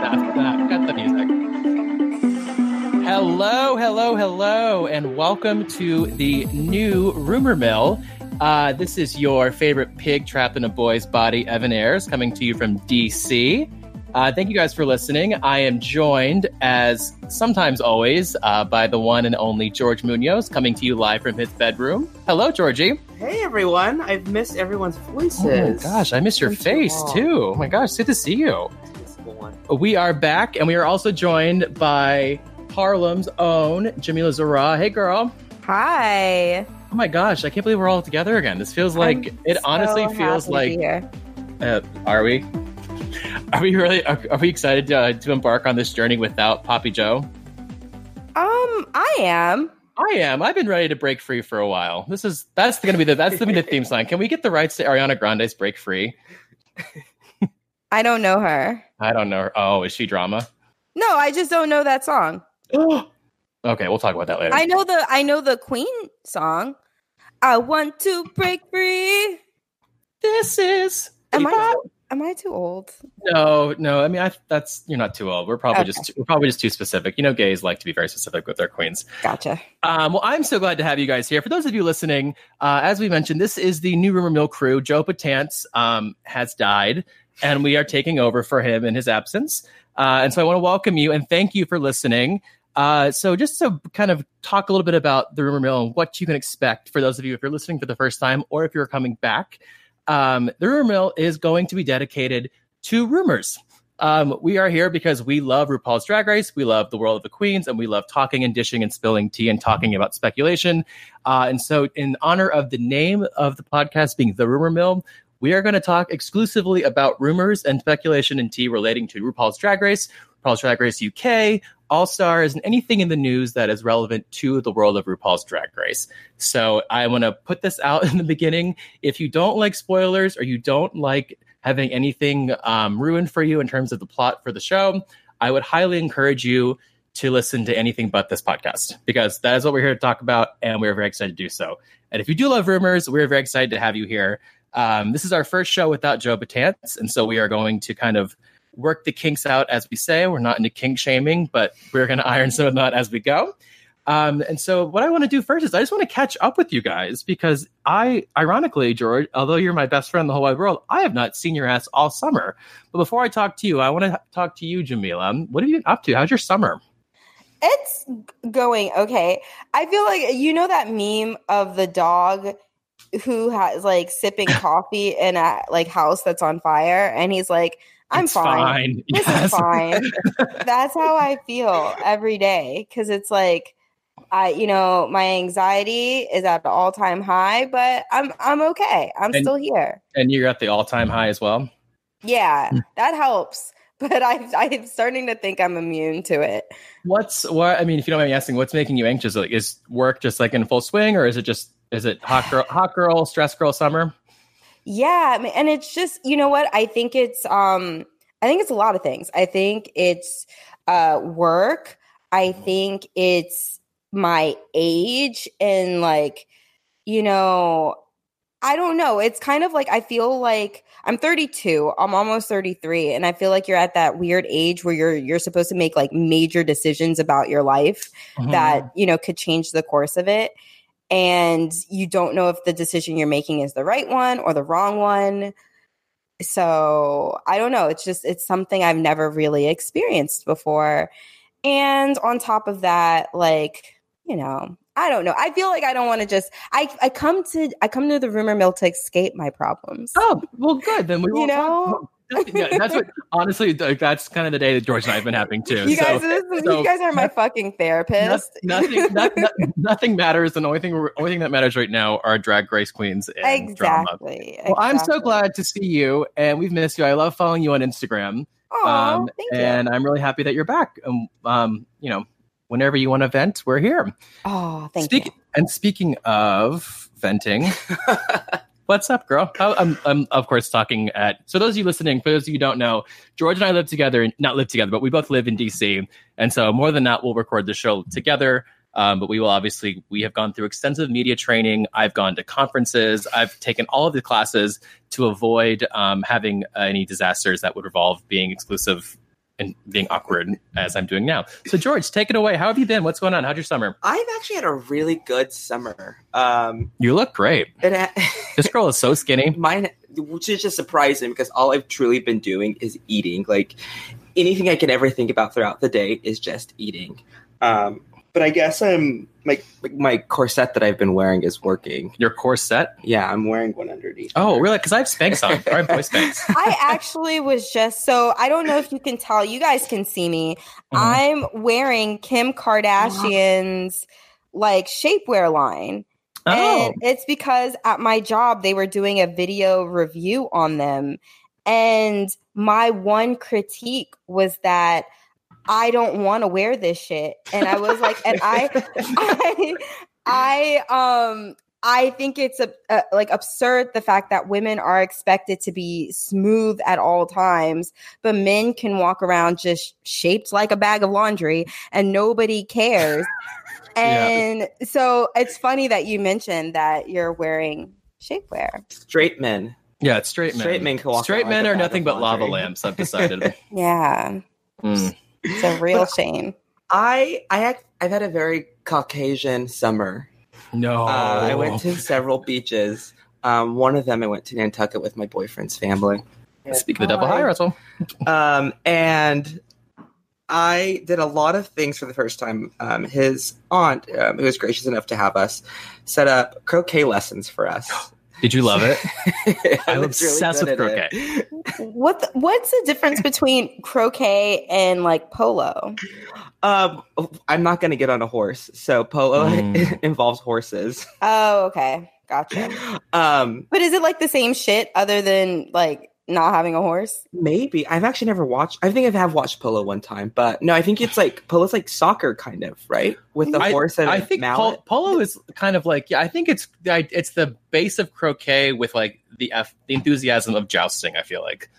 that. that. Cut the music. Hello, hello, hello, and welcome to the new Rumor Mill. Uh, this is your favorite pig trapped in a boy's body, Evan Ayres, coming to you from DC. Uh, thank you guys for listening. I am joined, as sometimes always, uh, by the one and only George Muñoz, coming to you live from his bedroom. Hello, Georgie. Hey everyone! I've missed everyone's voices. Oh my gosh, I miss your Thank face too. Oh my gosh, good to see you. We are back, and we are also joined by Harlem's own Jamela Zarha. Hey, girl. Hi. Oh my gosh, I can't believe we're all together again. This feels like I'm it. so Honestly, feels like. Uh, are we? Are we really? Are, are we excited to, uh, to embark on this journey without Poppy Joe? Um, I am. I am. I've been ready to break free for a while. This is that's going to be the that's going to be the theme song. Can we get the rights to Ariana Grande's "Break Free"? I don't know her. I don't know. Oh, is she drama? No, I just don't know that song. okay, we'll talk about that later. I know the I know the Queen song. I want to break free. this is. Am I am I too old? No, no. I mean, I, that's you're not too old. We're probably Okay. just we're probably just too specific. You know, gays like to be very specific with their queens. Gotcha. Um, well, I'm so glad to have you guys here. For those of you listening, uh, as we mentioned, this is the new Rumor Mill crew. Joe Patance um, has died, and we are taking over for him in his absence. Uh, and so I want to welcome you and thank you for listening. Uh, so just to kind of talk a little bit about the Rumor Mill and what you can expect for those of you if you're listening for the first time or if you're coming back, um, the Rumor Mill is going to be dedicated to rumors. Um, we are here because we love RuPaul's Drag Race, we love the world of the queens, and we love talking and dishing and spilling tea and talking about speculation. Uh, and so, in honor of the name of the podcast being The Rumor Mill, we are going to talk exclusively about rumors and speculation and tea relating to RuPaul's Drag Race, RuPaul's Drag Race UK, All Stars, and anything in the news that is relevant to the world of RuPaul's Drag Race. So I want to put this out in the beginning. If you don't like spoilers or you don't like having anything um, ruined for you in terms of the plot for the show, I would highly encourage you to listen to anything but this podcast because that is what we're here to talk about, and we're very excited to do so. And if you do love rumors, we're very excited to have you here. Um, this is our first show without Joe Batance, and so we are going to kind of work the kinks out as we say. We're not into kink shaming, but we're going to iron some of that as we go. Um, and so, what I want to do first is I just want to catch up with you guys because I, ironically, George, although you're my best friend in the whole wide world, I have not seen your ass all summer. But before I talk to you, I want to talk to you, Jamela. What have you been up to? How's your summer? It's going okay. I feel like you know that meme of the dog who has like sipping coffee in a like house that's on fire, and he's like, "I'm It's fine. This Yes. is fine." that's how I feel every day because it's like I, you know, my anxiety is at the all time high, but I'm I'm okay. I'm And- still here. and you're at the all-time high as well. Yeah, Hmm. that helps. But I, I'm starting to think I'm immune to it. What's what? I mean, if you don't mind me asking, what's making you anxious? Like, is work just like in full swing, or is it just is it hot girl, hot girl, stress girl summer? Yeah, and it's just you know what I think it's um I think it's a lot of things. I think it's uh work. I think it's my age and like you know I don't know. It's kind of like I feel like I'm 32. I'm almost 33 and I feel like you're at that weird age where you're you're supposed to make like major decisions about your life Mm-hmm. that you know could change the course of it and you don't know if the decision you're making is the right one or the wrong one. So i don't know. It's just it's something i've never really experienced before. And on top of that like you know i don't know. I feel like i don't want to just i i come to i come to the rumor mill to escape my problems. Oh well, good. Then we You know? Yeah, that's what honestly. like, That's kind of the day that George and I have been having too. you guys so, this- so- you guys are my fucking therapist nothing, nothing, nothing matters. And the only thing, only thing that matters right now are drag race queens and drama. exactly Well, I'm so glad to see you, and we've missed you. I love following you on Instagram, Aw, um, thank you. and I'm really happy that you're back. Um, um, you know, whenever you want to vent, we're here. Oh, thank Speak- you. And speaking of venting, what's up, girl? How, I'm, I'm of course talking at. So those of you listening, for those of you don't know, George and I live together. Not live together, but we both live in DC, and so more than that, we'll record the show together. Um, but we will obviously we have gone through extensive media training. I've gone to conferences. I've taken all of the classes to avoid um, having uh, any disasters that would involve being exclusive and being awkward as I'm doing now. So George, take it away. How have you been? What's going on? How'd your summer? I've actually had a really good summer. Um, You look great. ha- This girl is so skinny. mine, which is just surprising because all I've truly been doing is eating. Like anything I can ever think about throughout the day is just eating. Um, but I guess I'm my my corset that I've been wearing is working. Your corset. Yeah, I'm wearing one underneath. Oh, really? Because I have Spanx on. I have boy Spanx. I actually was just so I don't know if you can tell. You guys can see me. Uh-huh. I'm wearing Kim Kardashian's like shapewear line. Oh, And it's because at my job they were doing a video review on them. And my one critique was that I don't want to wear this shit. And I was like, and I I I um I think it's a, a, like absurd the fact that women are expected to be smooth at all times, but men can walk around just shaped like a bag of laundry and nobody cares. and so it's funny that you mentioned that you're wearing shapewear. Straight men. yeah, it's straight men. Straight men can walk Straight around men like are nothing of but lava lamps. I've decided. Yeah, Mm. It's a real shame. I I had, I've had a very Caucasian summer. No, Uh, I went to several beaches. Um, one of them I went to Nantucket with my boyfriend's family. Speak of the devil. Hi, Russell. Um, and I did a lot of things for the first time. Um, his aunt, um, who was gracious enough to have us, set up croquet lessons for us. Did you love it? I'm was really obsessed with croquet. it. What the, what's the difference between croquet and like polo? Um, I'm not going to get on a horse, so polo Mm. involves horses. Oh, okay, gotcha. Um, But is it like the same shit other than like not having a horse? maybe I've actually never watched. I think I have watched polo one time, but no, I think it's like polo's like soccer kind of right with the I, horse and I think pol- polo is kind of like yeah. I think it's it's the base of croquet with like the F, the enthusiasm of jousting. I feel like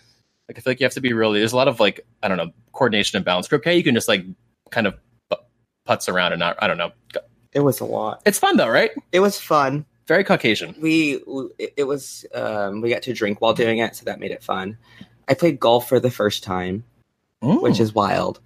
like I feel like you have to be really. There's a lot of like I don't know coordination and balance. Croquet you can just like kind of pu- putz around and not. I don't know. It was a lot. It's fun though, right? It was fun. Very Caucasian. we it it was um we got to drink while doing it so that made it fun i played golf for the first time Mm. which is wild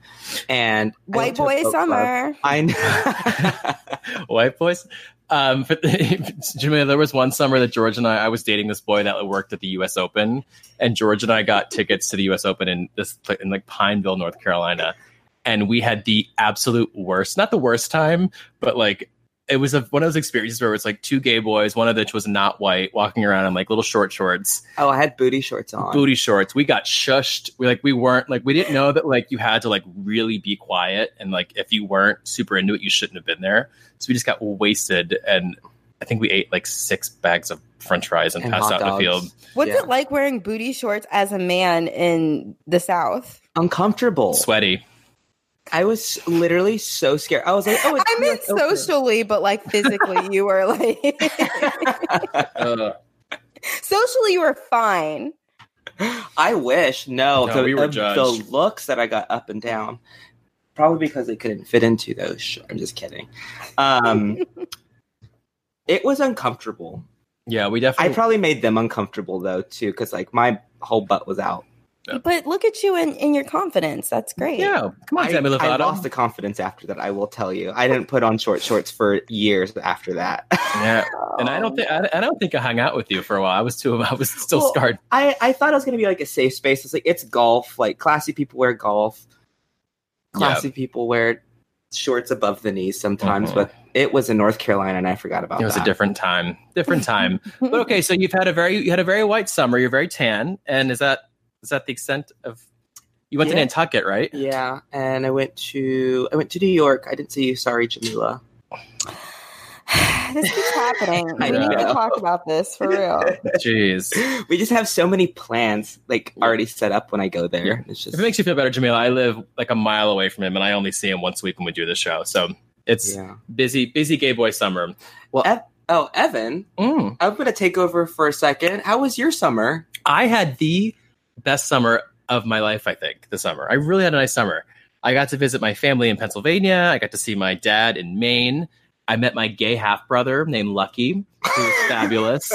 and White went boy boat club. summer. i know white boys. Um, but Jamela, there was one summer that George and I, I was dating this boy that worked at the U.S. Open, and George and I got tickets to the U.S. Open in this in like Pineville, North Carolina, and we had the absolute worst, not the worst time, but like it was a, one of those experiences where it's like two gay boys, one of which was not white, walking around in like little short shorts, oh i had booty shorts on booty shorts. We got shushed. We like we weren't like we didn't know that like you had to like really be quiet and like if you weren't super into it, you shouldn't have been there. So we just got wasted and I think we ate like six bags of French fries and, and passed out in the field. What's Yeah. it like wearing booty shorts as a man in the South? uncomfortable Sweaty. I was literally so scared i was like oh it's I meant Open. socially, but like physically, you were like Uh, socially, you were fine. i wish no, No, the, we were the- judged. the looks that i got up and down probably because they couldn't fit into those sh- i'm just kidding um it was uncomfortable yeah, we definitely. I probably made them uncomfortable though too, because like my whole butt was out. But look at you in, in your confidence. That's great. yeah, come on, I, Demi I lost the confidence after that. I will tell you. I didn't put on short shorts for years after that. yeah, and I don't think I, I don't think I hung out with you for a while. I was too. I was still Well, scarred. I I thought it was gonna be like a safe space. It's like it's golf. Like classy people wear golf. Classy people wear shorts above the knees sometimes, Mhm. but it was in North Carolina and I forgot about It was that. a different time. Different time. but okay, so you've had a very you had a very white summer. You're very tan, and is that is that the extent of? You went to Nantucket, right? yeah, and I went to I went to New York. I didn't see you. Sorry, Jamela. this keeps happening. I We need to talk about this for real. Jeez. we just have so many plans like already set up when I go there. It's just If it makes you feel better, Jamela, I live like a mile away from him, and I only see him once a week when we do the show. So it's yeah. busy, busy gay boy summer. Well, Ev- oh Evan, Mm. I'm gonna take over for a second. How was your summer? I had the best summer of my life. I think this summer. I really had a nice summer. I got to visit my family in Pennsylvania. I got to see my dad in Maine. I met my gay half brother named Lucky, who is fabulous.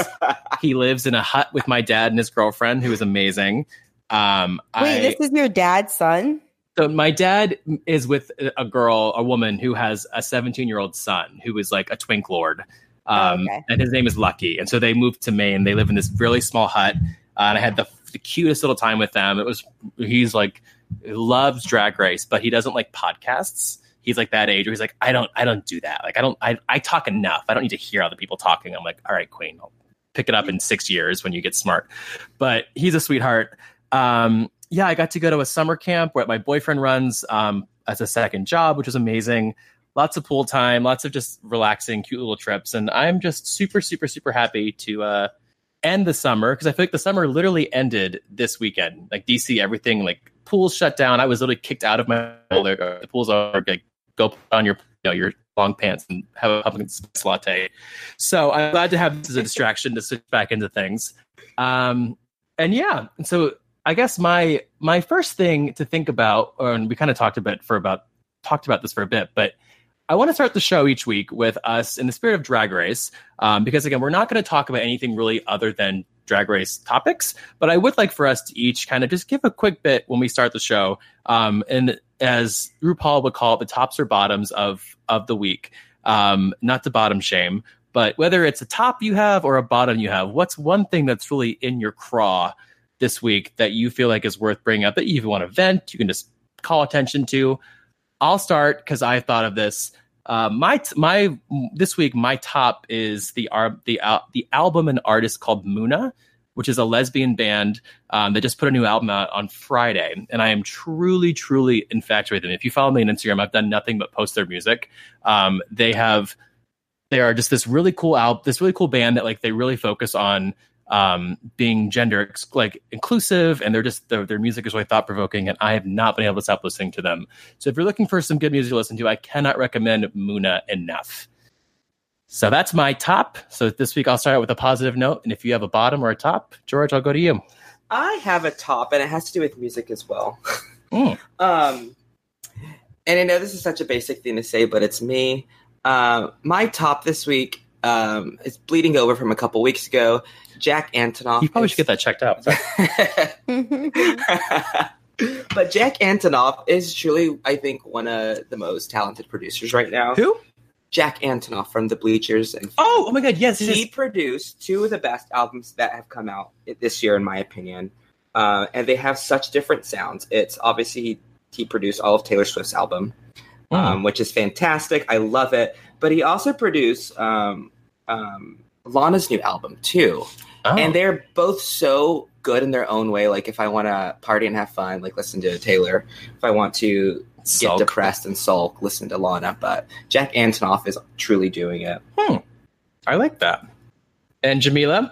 He lives in a hut with my dad and his girlfriend, who is amazing. Um, Wait, I, this is your dad's son? So my dad is with a girl, a woman who has a 17 year old son who is like a twink lord. Um, okay. and his name is Lucky. And so they moved to Maine. They live in this really small hut. Uh, and I had the, the cutest little time with them. It was, he's like, loves drag race, but he doesn't like podcasts. He's like that age where he's like, I don't, I don't do that. Like, I don't, I, I talk enough. I don't need to hear other people talking. I'm like, all right, Queen, I'll pick it up in six years when you get smart. But he's a sweetheart. Um, yeah, I got to go to a summer camp where my boyfriend runs um, as a second job, which was amazing. Lots of pool time, lots of just relaxing, cute little trips, and I'm just super, super, super happy to uh, end the summer because I feel like the summer literally ended this weekend. Like DC, everything like pools shut down. I was literally kicked out of my pool. The pools are like go put on your you know your long pants and have a pumpkin spice latte. So I'm glad to have this as a distraction to switch back into things. Um, and yeah, so I guess my my first thing to think about, and we kind of talked a bit for about talked about this for a bit, but I want to start the show each week with us in the spirit of Drag Race, um, because again, we're not going to talk about anything really other than Drag Race topics, but I would like for us to each kind of just give a quick bit when we start the show, um, and as RuPaul would call it, the tops or bottoms of of the week. Um, not to bottom shame, but whether it's a top you have or a bottom you have, what's one thing that's really in your craw this week that you feel like is worth bringing up that you even want to vent, you can just call attention to. I'll start because I thought of this. Uh, my my this week my top is the the uh, the album and artist called Muna, which is a lesbian band um, that just put a new album out on Friday, and I am truly truly infatuated with them. If you follow me on Instagram, I've done nothing but post their music. Um, they have they are just this really cool album, this really cool band that like they really focus on um, being gender like inclusive, and they're just their, their music is really thought provoking, and I have not been able to stop listening to them. So if you're looking for some good music to listen to, I cannot recommend Muna enough. So that's my top. So this week I'll start out with a positive note, and if you have a bottom or a top, George, I'll go to you. I have a top, and it has to do with music as well. Mm. um, and I know this is such a basic thing to say, but it's me. Uh, my top this week um, is bleeding over from a couple weeks ago. Jack Antonoff. You probably is- should get that checked out. but Jack Antonoff is truly, I think, one of the most talented producers right now. Who? Jack Antonoff from the Bleachers and Oh, oh my God! Yes, he yes. produced two of the best albums that have come out this year, in my opinion. Uh, and they have such different sounds. It's obviously he, he produced all of Taylor Swift's album, Mm. um, which is fantastic. I love it. But he also produced um, um, Lana's new album too, Oh. and they're both so good in their own way. Like if I want to party and have fun, like listen to Taylor. If I want to get depressed and sulk, listen to Lana. But Jack Antonoff is truly doing it. I like that. And Jamela,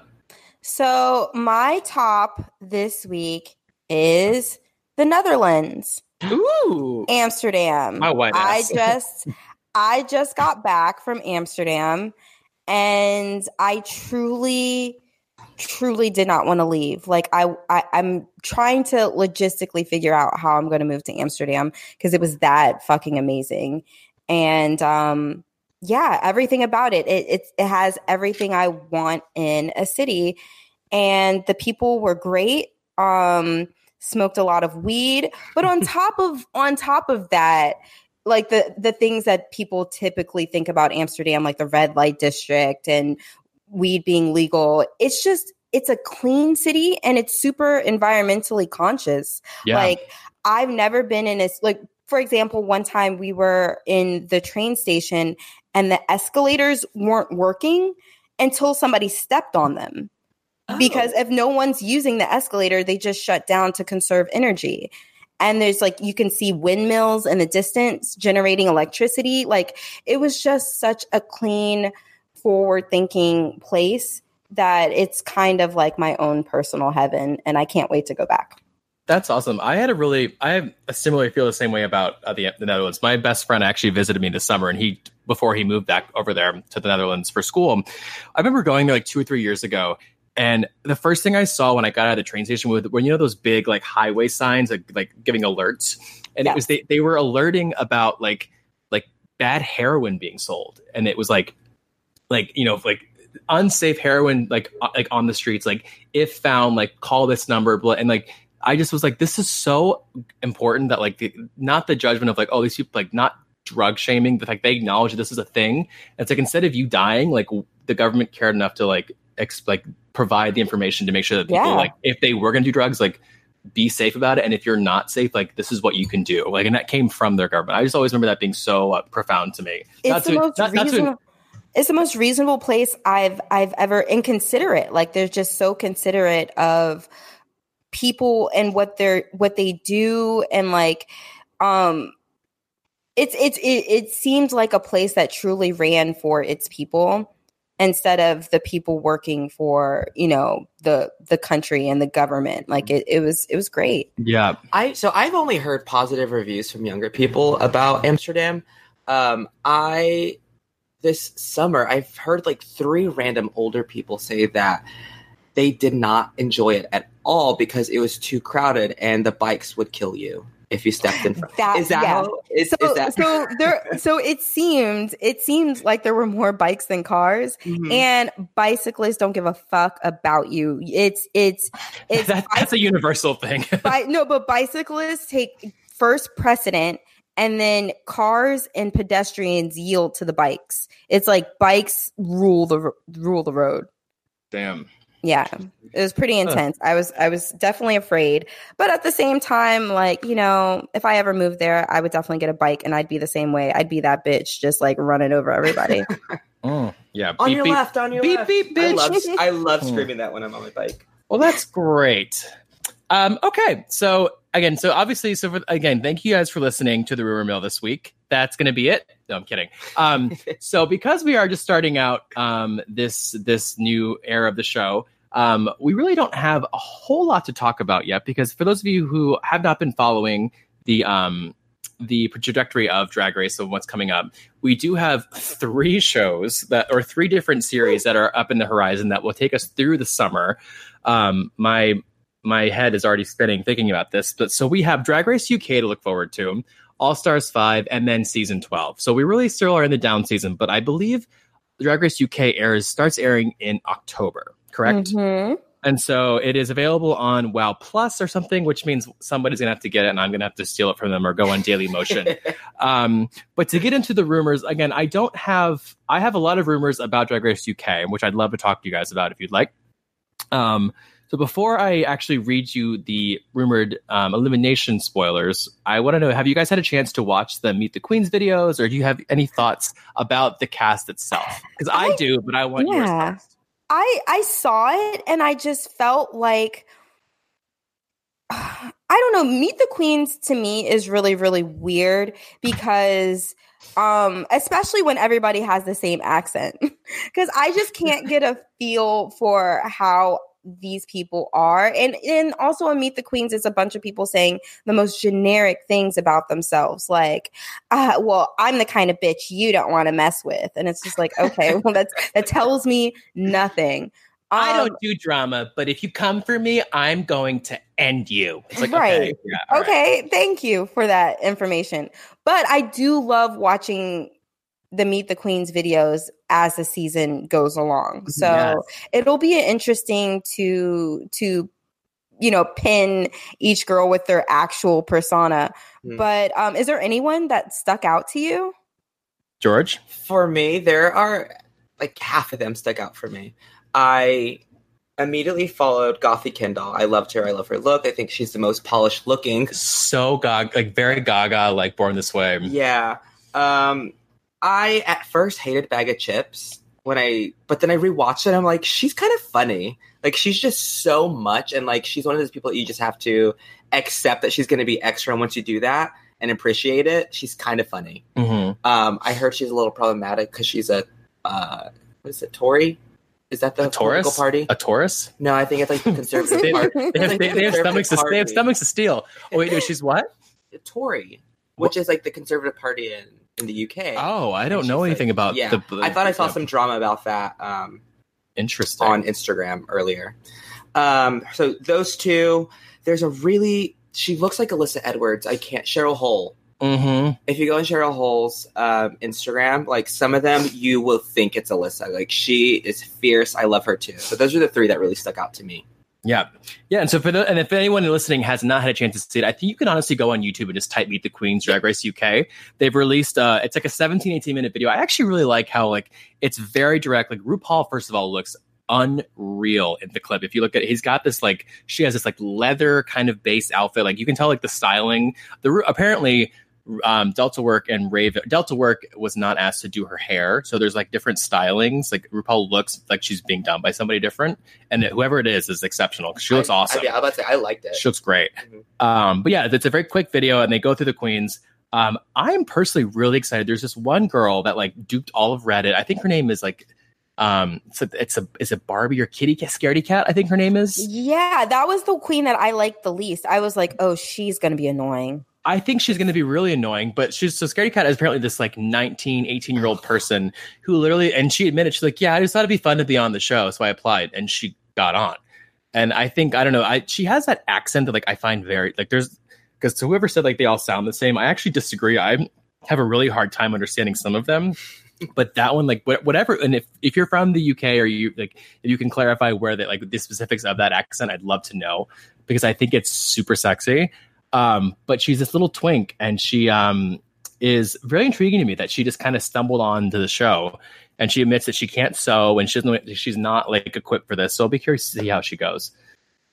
so my top this week is the Netherlands, ooh, Amsterdam. My white I just I just got back from Amsterdam and I truly truly did not want to leave. Like I, I I'm trying to logistically figure out how I'm going to move to Amsterdam because it was that fucking amazing. And um yeah, everything about it. It it's, it has everything I want in a city and the people were great. Um smoked a lot of weed, but on top of on top of that, like the the things that people typically think about Amsterdam, like the red light district and weed being legal, it's just it's a clean city and it's super environmentally conscious. yeah, Like I've never been in a like for example, one time we were in the train station and the escalators weren't working until somebody stepped on them oh. because if no one's using the escalator, they just shut down to conserve energy. And there's like, you can see windmills in the distance generating electricity. Like, it was just such a clean, forward thinking place that it's kind of like my own personal heaven. And I can't wait to go back. That's awesome. I had a really, I have a similar feel the same way about uh, the, the Netherlands. My best friend actually visited me this summer, and he before he moved back over there to the Netherlands for school. I remember going there like two or three years ago, and the first thing I saw when I got out of the train station was when you know those big like highway signs like, like giving alerts, and Yeah. it was they they were alerting about like like bad heroin being sold, and it was like like you know like unsafe heroin like like on the streets like if found like call this number blah, and like I just was like, this is so important that like the, not the judgment of like, oh, these people like not drug shaming, the fact they acknowledge that this is a thing. It's like instead of you dying, like the government cared enough to like ex- like provide the information to make sure that people Yeah. like if they were going to do drugs, like be safe about it. And if you're not safe, like this is what you can do. Like, and that came from their government. I just always remember that being so uh, profound to me. it's the most not, not to- reasonable. it's the most reasonable place I've I've ever inconsiderate. Like they're just so considerate of people and what they're what they do and like um it's it's it, it seems like a place that truly ran for its people instead of the people working for you know the the country and the government like it, it was it was great yeah. I so I've only heard positive reviews from younger people about Amsterdam. Um, I this summer I've heard like three random older people say that they did not enjoy it at all because it was too crowded and the bikes would kill you if you stepped in front. That- is that yeah. how, is, so is that so there so it seemed it seemed like there were more bikes than cars Mhm. and bicyclists don't give a fuck about you it's it's it's That, that's a universal thing. bi- no but bicyclists take first precedent and then cars and pedestrians yield to the bikes it's like bikes rule the rule the road Damn. Yeah it was pretty intense i was i was definitely afraid but at the same time like you know if i ever moved there i would definitely get a bike and i'd be the same way i'd be that bitch just like running over everybody Mm, yeah. on beep, your beep. left, on your beep, left. beep, I bitch. love, I love Hmm. screaming that when I'm on my bike. Well, that's great. Um, okay, so again, so obviously, so for, again, thank you guys for listening to the rumor mill this week. That's going to be it. No, I'm kidding. Um, so because we are just starting out um, this this new era of the show, um, we really don't have a whole lot to talk about yet. Because for those of you who have not been following the um, the trajectory of Drag Race and what's coming up, we do have three shows that or three different series that are up in the horizon that will take us through the summer. Um, my my head is already spinning thinking about this, but so we have Drag Race UK to look forward to, All Stars five, and then season twelve. So we really still are in the down season, but I believe Drag Race UK airs starts airing in October. Correct. Mhm. And so it is available on Wow Plus or something, which means somebody's gonna have to get it, and I'm gonna have to steal it from them or go on Daily Motion. um, but to get into the rumors again, I don't have. I have a lot of rumors about Drag Race UK, which I'd love to talk to you guys about if you'd like. Um, so before I actually read you the rumored um, elimination spoilers, I want to know: Have you guys had a chance to watch the Meet the Queens videos, or do you have any thoughts about the cast itself? Because I, I- do, but I want yours yeah. first. I I saw it and I just felt like I don't know, Meet the Queens to me is really really weird because um especially when everybody has the same accent. Cuz I just can't get a feel for how these people are and and also on meet the queens is a bunch of people saying the most generic things about themselves like uh, well i'm the kind of bitch you don't want to mess with and it's just like okay well that's that tells me nothing I Um, don't do drama, but if you come for me, I'm going to end you. It's like okay, Right. yeah, all right. okay thank you for that information but i do love watching the meet the queens videos as the season goes along so Yes. it'll be interesting to to you know pin each girl with their actual persona Hmm. but um is there anyone that stuck out to you George. for me, there are like half of them stuck out for me. I immediately followed Gothy Kendoll. I loved her. I love her look. I think she's the most polished looking. So gaga, like very gaga, like born this way. Yeah. Um, I at first hated Baga Chipz when I, but then I rewatched it. I'm like, she's kind of funny. Like she's just so much, and like she's one of those people that you just have to accept that she's going to be extra. And once you do that and appreciate it, she's kind of funny. hmm Um, I heard she's a little problematic because she's a uh, what is it, Tory? Is that the A Taurus? political party? A Taurus? No, I think it's like the conservative They, party. they have, like they, the they have stomachs. To, they have stomachs of steel. Oh wait, no, she's what? Tory, which is like the conservative party in in the UK. Oh, I don't know like- anything about. Yeah, the, I thought I saw the- some drama about that um, interesting. on Instagram earlier. Um, so those two, there's a really she looks like Alyssa Edwards. I can't Cheryl Hole. hmm If you go on Cheryl Hole's um, Instagram, like some of them, you will think it's Alyssa. Like she is fierce. I love her too. So those are the three that really stuck out to me. Yeah, yeah. And so for the and if anyone listening has not had a chance to see it, I think you can honestly go on YouTube and just type "Meet the Queens Drag Race UK." They've released uh, it's like a 17, 18 minute video. I actually really like how like it's very direct. Like RuPaul, first of all, looks unreal in the clip. If you look at it, he's got this like she has this like leather kind of base outfit. Like you can tell like the styling. The apparently um, Delta Work and Raven. Delta Work was not asked to do her hair, so there's like different stylings. Like RuPaul looks like she's being done by somebody different, and whoever it is is exceptional. She looks I, awesome. I, yeah, I was about to say I liked it. She looks great. Mhm. Um, but yeah, it's a very quick video, and they go through the queens. Um, I'm personally really excited. There's this one girl that like duped all of Reddit. I think her name is like, um, it's a, it's a is it Barbie or Kitty Cat, Scaredy Kat? I think her name is. Yeah, that was the queen that I liked the least. I was like, oh, she's gonna be annoying. I think she's going to be really annoying, but she's so Scaredy Kat is apparently this like 19, 18 year old person who literally, and she admitted, she's like, yeah, I just thought it'd be fun to be on the show. So I applied and she got on. And I think, I don't know, I, she has that accent that like I find very, like there's, because to whoever said like they all sound the same, I actually disagree. I have a really hard time understanding some of them. But that one, like whatever, and if, if you're from the UK or you like, if you can clarify where that like the specifics of that accent, I'd love to know because I think it's super sexy. Um, but she's this little twink, and she um, is very intriguing to me that she just kind of stumbled onto the show, and she admits that she can't sew, and she doesn't, she's not like equipped for this. So I'll be curious to see how she goes.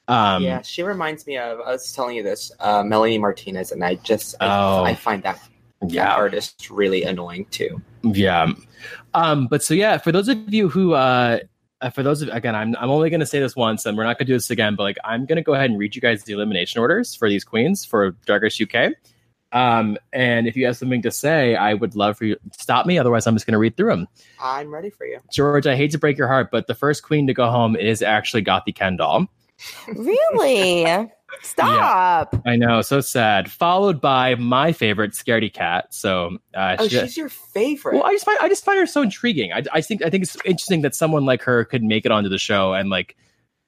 Um, yeah, she reminds me of. I was telling you this, uh, Melanie Martinez, and I just I, Oh. I find that, that yeah, artist really annoying too. yeah. Um, but so yeah, for those of you who uh, uh, for those of again, I'm I'm only going to say this once, and we're not going to do this again. But like, I'm going to go ahead and read you guys the elimination orders for these queens for Drag Race UK. Um, and if you have something to say, I would love for you to stop me. Otherwise, I'm just going to read through them. I'm ready for you. George, I hate to break your heart, but the first queen to go home is actually Gothy Kendoll. Really? Stop. I know, so sad. Followed by my favorite, Scaredy Kat. So, uh, Oh, she- she's your favorite. well, I just find I just find her so intriguing. I, I think I think it's interesting that someone like her could make it onto the show and like.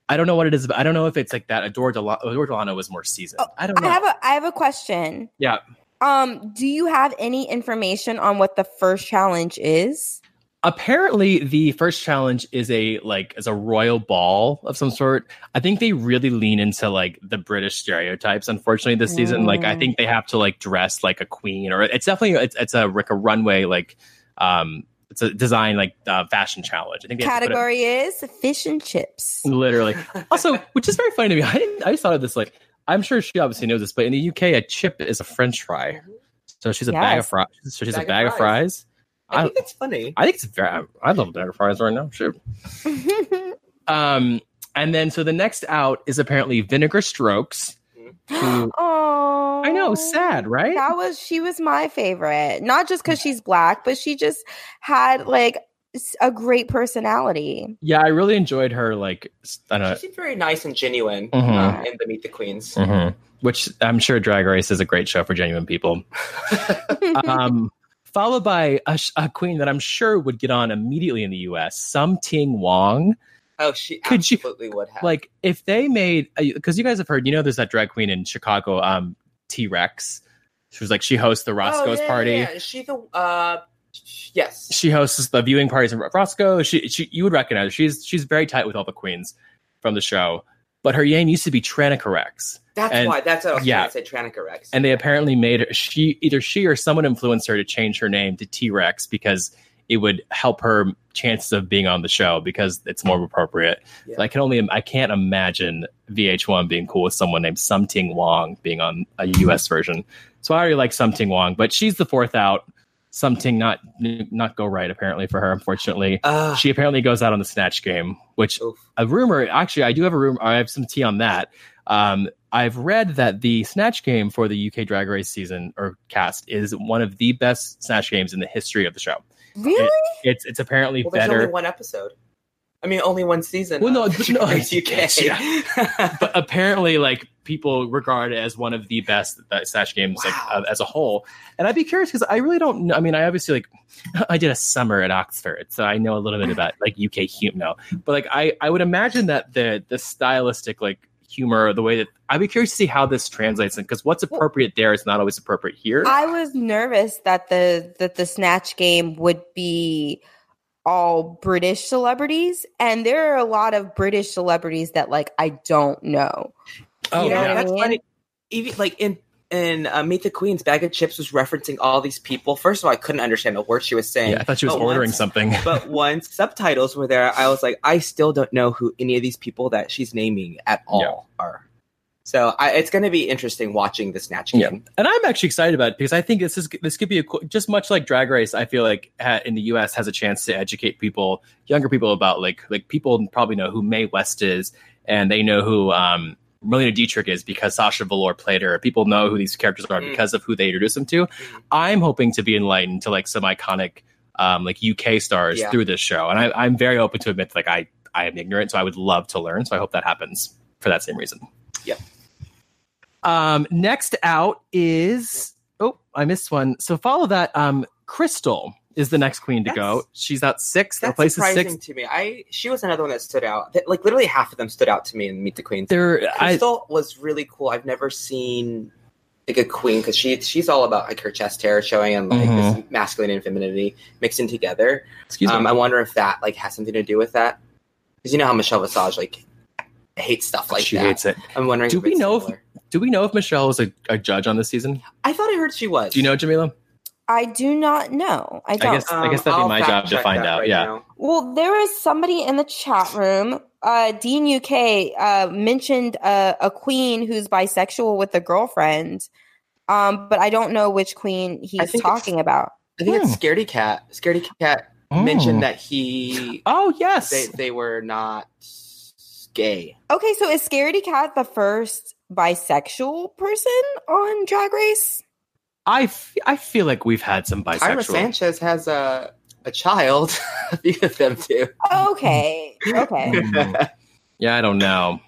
I don't know what it is. But I don't know if it's like that. Adore Delano, Adore Delano was more seasoned. Oh, I don't know. I have a I have a question. yeah, Um, do you have any information on what the first challenge is? Apparently the first challenge is a like is a royal ball of some sort. I think they really lean into like the british stereotypes unfortunately this season. Like i Mm. think they have to like dress like a queen or it's definitely it's, it's a like a runway like um it's a design like uh, fashion challenge. I think they have to put it- Category is fish and chips. literally. Also which is very funny to me. I didn't i just thought of this like i'm sure she obviously knows this but in the uk a chip is a french fry. So she's a bag of fries so she's Bag a bag of fries. fries I think it's funny. I think it's very. I love bag of fries right now. Sure. Um, and then so the next out is apparently Vinegar Strokes. Who, oh, I know, sad, right? That was she was my favorite. Not just because she's black, but she just had like a great personality. Yeah, I really enjoyed her. Like, s- I don't know. She seemed very nice and genuine Mhm. um, in the Meet the Queens. Mhm. Which I'm sure Drag Race is a great show for genuine people. um, followed by a, a queen that I'm sure would get on immediately in the U.S. Sum Ting Wong. Oh, she Could you- absolutely would have. Like, if they made, because you guys have heard, you know, there's that drag queen in Chicago, um, T Rex. She was like, she hosts the Roscoe's oh, yeah, party. Yeah, Is she the uh yes. she hosts the viewing parties in Roscoe. She, she, you would recognize her. She's she's very tight with all the queens from the show. But her name used to be Tranica Rex, That's and- why. That's what I was yeah. trying to say. Tranica Rex. and they apparently made her. She either she or someone influenced her to change her name to T Rex because it would help her chances of being on the show because it's more appropriate. Yeah. I can only I can't imagine VH1 being cool with someone named Sum Ting Wong being on a US version. So I already like Sum Ting Wong, but she's the fourth out. Something not not go right apparently for her. Unfortunately, uh, she apparently goes out on the snatch game, which oof. a rumor. Actually, I do have a rumor. I have some tea on that. Um, I've read that the snatch game for the UK Drag Race season or cast is one of the best snatch games in the history of the show. Really? It's it's apparently Well, there's better. only one episode. I mean, only one season. Well, no, but no, Drag Race UK. but apparently like people regard it as one of the best uh, snatch games like uh, as a whole and i'd be curious because i really don't know i mean i obviously like i did a summer at oxford so i know a little bit about like uk humor no but like i i would imagine that the the stylistic like humor the way that i'd be curious to see how this translates because what's appropriate there is not always appropriate here I was nervous that the that the snatch game would be all British celebrities, and there are a lot of British celebrities that like I don't know. Oh, You know yeah. what I that's mean? funny. Even like in in uh, Meet the Queens, Baga Chipz was referencing all these people. First of all, I couldn't understand a word she was saying. Yeah, I thought she was but ordering once- something. but once subtitles were there, I was like, I still don't know who any of these people that she's naming at all are. So I, it's going to be interesting watching the Snatch Yeah. game. and I'm actually excited about it because I think this is this could be a cool- just much like Drag Race. I feel like ha, in the U.S. has a chance to educate people, younger people, about like like people probably know who Mae West is, and they know who um, Marlene Dietrich is because Sasha Velour played her. People know who these characters are Mm. because of who they introduce them to. I'm hoping to be enlightened to like some iconic um, like UK stars Yeah. through this show, and I, I'm very open to admit like I I am ignorant, so I would love to learn. So I hope that happens for that same reason. Yep. Um, next out is oh, I missed one. So follow that. Um, Crystal is the next queen to That's- go. She's at six. That's place is surprising to me. I she was another one that stood out. Like literally half of them stood out to me in Meet the Queens. There, I Crystal was really cool. I've never seen like a queen because she she's all about like her chest hair showing and like Mhm. this masculine and femininity mixing together. excuse me. Um, I wonder if that like has something to do with that because you know how Michelle Visage like hates stuff like she that. hates it. I'm wondering. Do if we know if-. Do we know if Michelle was a, a judge on this season? I thought I heard she was. Do you know, Jamela? I do not know. I don't. guess- I guess that'd be I'll my job to find out, right yeah. now. Well, there was somebody in the chat room. Uh, Dean UK uh, mentioned uh, a queen who's bisexual with a girlfriend, um, but I don't know which queen he's talking about. I think Hmm. it's Scaredy Kat. Scaredy Kat Oh. mentioned that he Oh yes. they they were not gay. Okay, so is Scaredy Kat the first bisexual person on Drag Race? I, f- I feel like we've had some Ira bisexual. Sanchez has a a child. a few of them too. Okay, okay. Mm. yeah, I don't know.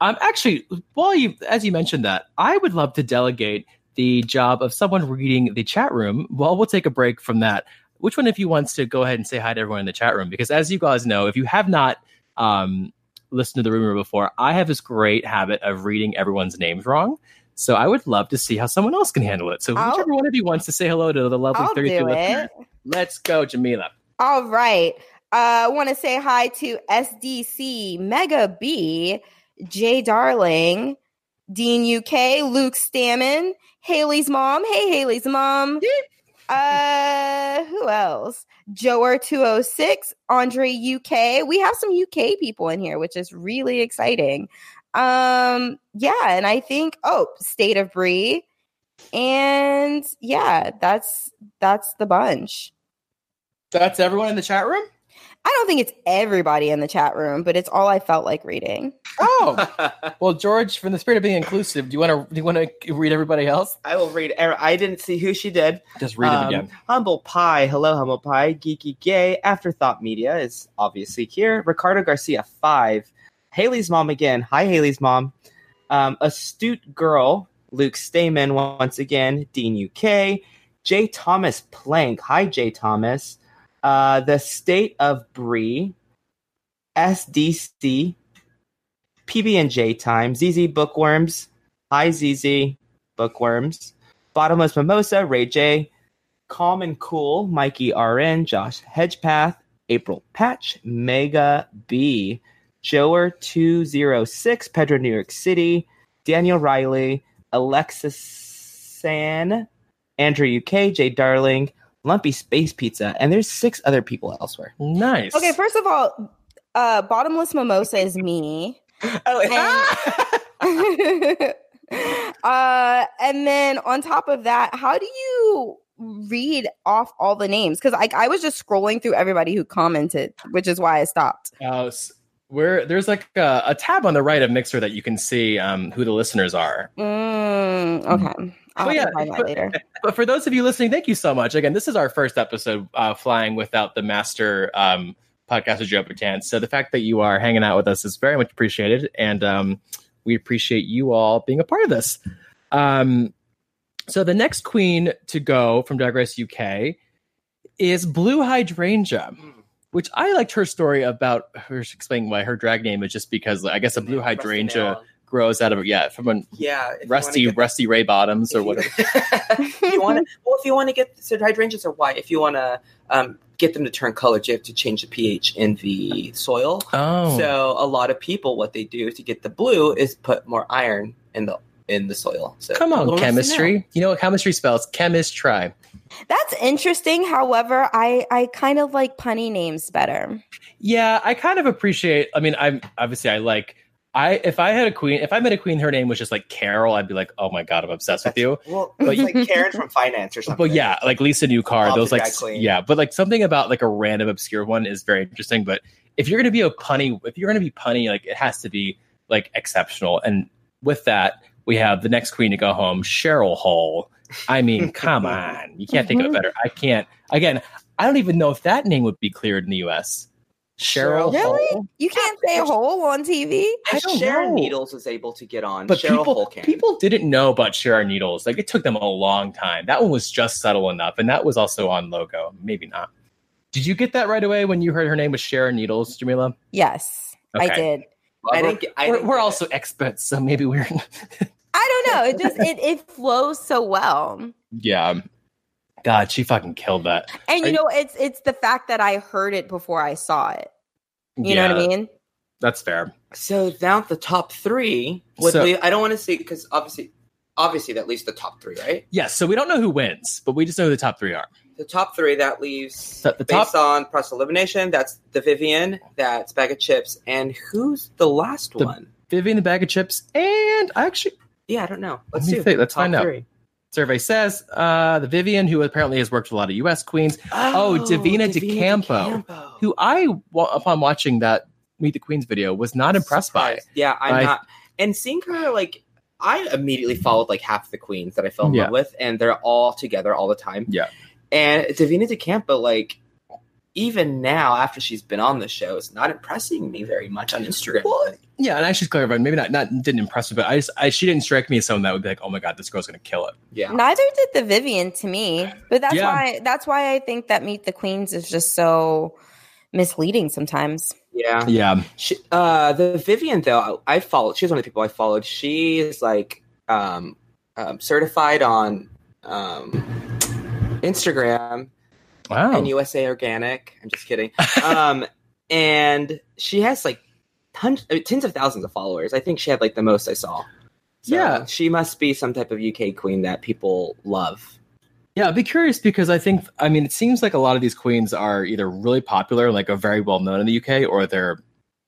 Um, actually, while you, as you mentioned that, I would love to delegate the job of someone reading the chat room. Well, we'll take a break from that. Which one of you wants to go ahead and say hi to everyone in the chat room? Because as you guys know, if you have not um, listened to the rumor before, I have this great habit of reading everyone's names wrong. So I would love to see how someone else can handle it. So I'll- whichever one of you wants to say hello to the lovely I'll 32 do listeners, it. let's go, Jamela. All right. Uh, I want to say hi to SDC Mega B, Jay Darling, Dean UK, Luke Stammen, Haley's mom. Hey, Haley's mom. Uh, who else? Joer 206, Andre UK. We have some UK people in here, which is really exciting. Um, yeah, and I think oh, State of Bree. And yeah, that's that's the bunch. That's everyone in the chat room? I don't think it's everybody in the chat room, but it's all I felt like reading. Oh, well, George, from the spirit of being inclusive, do you want to do you want to read everybody else? I will read. er- I didn't see who she did. Just read Um, it again. Humble Pie, hello, Humble Pie. Geeky Gay, Afterthought Media is obviously here. Ricardo Garcia, five. Haley's mom again. Hi, Haley's mom. Um, Astute Girl, Luke Stamen once again. Dean UK. J. Thomas Plank. Hi, J. Thomas. Uh, the State of Bree. SDC. PB&J Time. ZZ Bookworms. Hi, ZZ Bookworms. Bottomless Mimosa, Ray J. Calm and Cool, Mikey RN, Josh Hedgepath, April Patch, Mega B, Joer206, Pedro New York City, Daniel Riley, Alexis San, Andrew UK, Jay Darling, Lumpy Space Pizza, and there's six other people elsewhere. Nice. Okay, first of all, uh, bottomless mimosa is me. Oh, uh, and then on top of that, how do you read off all the names? Because I, I was just scrolling through everybody who commented, which is why I stopped. Uh, s- where there's like a, a tab on the right of Mixer that you can see um, who the listeners are. Mm, okay, I'll Well, yeah, find that but- later. But for those of you listening, thank you so much. Again, this is our first episode uh, flying without the master um, podcast with Joe Bertan. So the fact that you are hanging out with us is very much appreciated, and um, we appreciate you all being a part of this. Um, so the next queen to go from Drag Race UK is Blue Hydrangea, which I liked her story about her explaining why her drag name is just because I guess a blue hydrangea grows out of. Yeah, from a Yeah, if you wanna rusty, get- rusty Ray bottoms or if you- whatever. if you want to, well, if you want to get so hydrangeas are white. If you want to um, get them to turn color, you have to change the pH in the soil. Oh, So a lot of people, what they do to get the blue is put more iron in the in the soil. So come on, little rusty chemistry. You know what chemistry spells? Chemist try. That's interesting. However, I I kind of like punny names better. Yeah, I kind of appreciate. I mean, I'm obviously I like. I if I had a queen, if I met a queen, her name was just like Carol, I'd be like, oh my god, I'm obsessed with you. Well, But- it's like Karen from finance or something. But yeah, like Lisa New Car, those like queen. yeah, but like something about like a random obscure one is very interesting. But if you're gonna be a punny, if you're gonna be punny, like it has to be like exceptional. And with that, we have the next queen to go home, Cheryl Hole. I mean, come on, you can't think of a mm-hmm. better. I can't. Again, I don't even know if that name would be cleared in the U.S. Cheryl Cheryl Really? Hole. You can't say hole on TV. I don't Sharon know. Needles was able to get on, But Cheryl people, Hole can. people didn't know about Sharon Needles. Like it took them a long time. That one was just subtle enough, and that was also on logo. Maybe not. Did you get that right away when you heard her name was Sharon Needles, Jamela? Yes, I Okay. did. I didn't. Get, I we're didn't we're get also it. experts, so maybe we're I don't know. It just it it flows so well. yeah. God, she fucking killed that. And you you- know, it's it's the fact that I heard it before I saw it. You yeah, know what I mean? That's fair. So now the top three would So- be. I don't want to see because obviously, obviously that leaves the top three, right? Yes, so we don't know who wins, but we just know who the top three are. The top three that leaves The- the based top- on press elimination. That's the Vivienne. That's Baga Chipz, and who's the last The- one? Vivienne the Baga Chipz, and actually Yeah, I don't know. Let's me see. think. Let's Top find out. three. Survey says uh the Vivienne, who apparently has worked with a lot of US queens, Oh, Davina de Campo. who I upon watching that Meet the Queens video was not impressed by. Yeah, I'm I- not. And seeing her like, I immediately followed like half the queens that I fell in Yeah. love with, and they're all together all the time. Yeah. And Davina de Campo, like, even now after she's been on the show, is not impressing me very much on Instagram. Well, Yeah, and I should clarify, maybe not not didn't impress me, but I just I, she didn't strike me as someone that would be like, oh my god, this girl's gonna kill it. yeah. Neither did the Vivienne to me. But that's Yeah. why that's why I think that Meet the Queens is just so misleading sometimes. Yeah. Yeah, She, uh, the Vivienne though, I followed. She's one of the people I followed. She is like um, um, certified on um, Instagram wow. and USA Organic. I'm just kidding. um, and she has like hundreds, uh, tens of thousands of followers. I think she had like the most I saw. So Yeah. she must be some type of UK queen that people love. Yeah, I'd be curious because I think I mean it seems like a lot of these queens are either really popular, like are very well known in the UK, or they're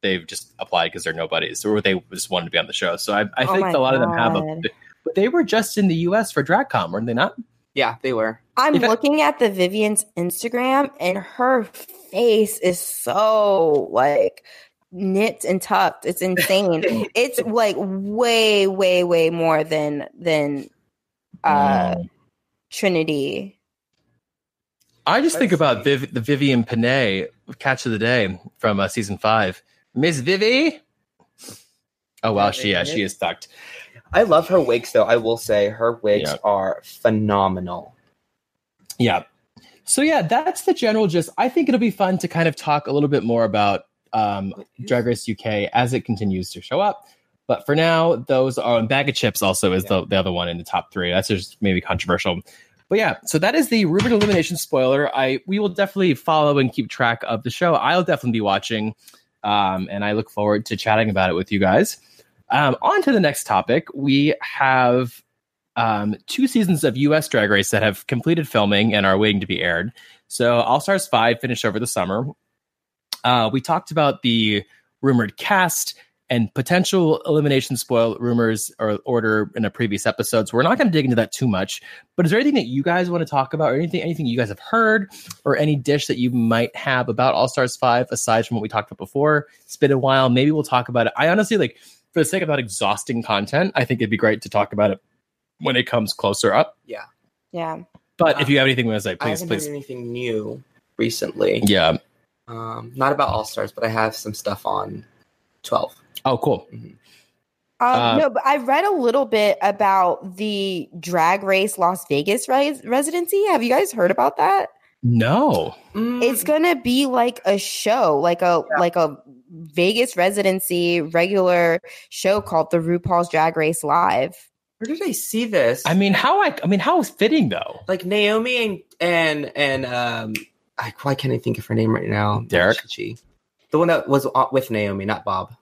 they've just applied because they're nobodies, or they just wanted to be on the show. So I, I Oh think a lot of them have a. But they were just in the US for DragCon, weren't they not? Yeah, they were. I'm If looking at the Vivienne's Instagram and her face is so like knit and tucked. It's insane. it's like way, way, way more than than uh Wow. Trinity. I just think Let's about see. Viv, the Vivienne Pinay catch of the day from uh, season five, Miss Vivi. Oh wow, she yeah she is tucked. I love her wigs though. I will say her wigs Yeah. are phenomenal. Yeah. So yeah, that's the general gist. I think it'll be fun to kind of talk a little bit more about um, Drag Race UK as it continues to show up. But for now, those are Baga Chipz. Also, is the, the other one in the top three. That's just maybe controversial. But yeah, so that is the rumored elimination spoiler. I we will definitely follow and keep track of the show. I'll definitely be watching, um, and I look forward to chatting about it with you guys. Um, on to the next topic. We have um, two seasons of U.S. Drag Race that have completed filming and are waiting to be aired. So All Stars Five finished over the summer. Uh, we talked about the rumored cast and potential elimination spoil rumors or order in a previous episode. So we're not going to dig into that too much. But is there anything that you guys want to talk about, or anything anything you guys have heard, or any dish that you might have about All Stars Five aside from what we talked about before? It's been a while. Maybe we'll talk about it. I honestly like, for the sake of not exhausting content, I think it'd be great to talk about it when it comes closer up. Yeah. Yeah. But if you have anything you want to say, I please, haven't please. heard anything new recently. Yeah. Um, not about All Stars, but I have some stuff on Twelve. Oh, cool. Um, Uh, no, but I read a little bit about the Drag Race Las Vegas res- residency. Have you guys heard about that? No. Mm, It's gonna be like a show, like a Yeah. like a Vegas residency regular show called the RuPaul's Drag Race Live. Where did I see this? I mean, how I, I mean, how is fitting though? like Naomi and and and um, I, why can't I think of her name right now? Derrick? Chi. The one that was with Naomi, not Bob.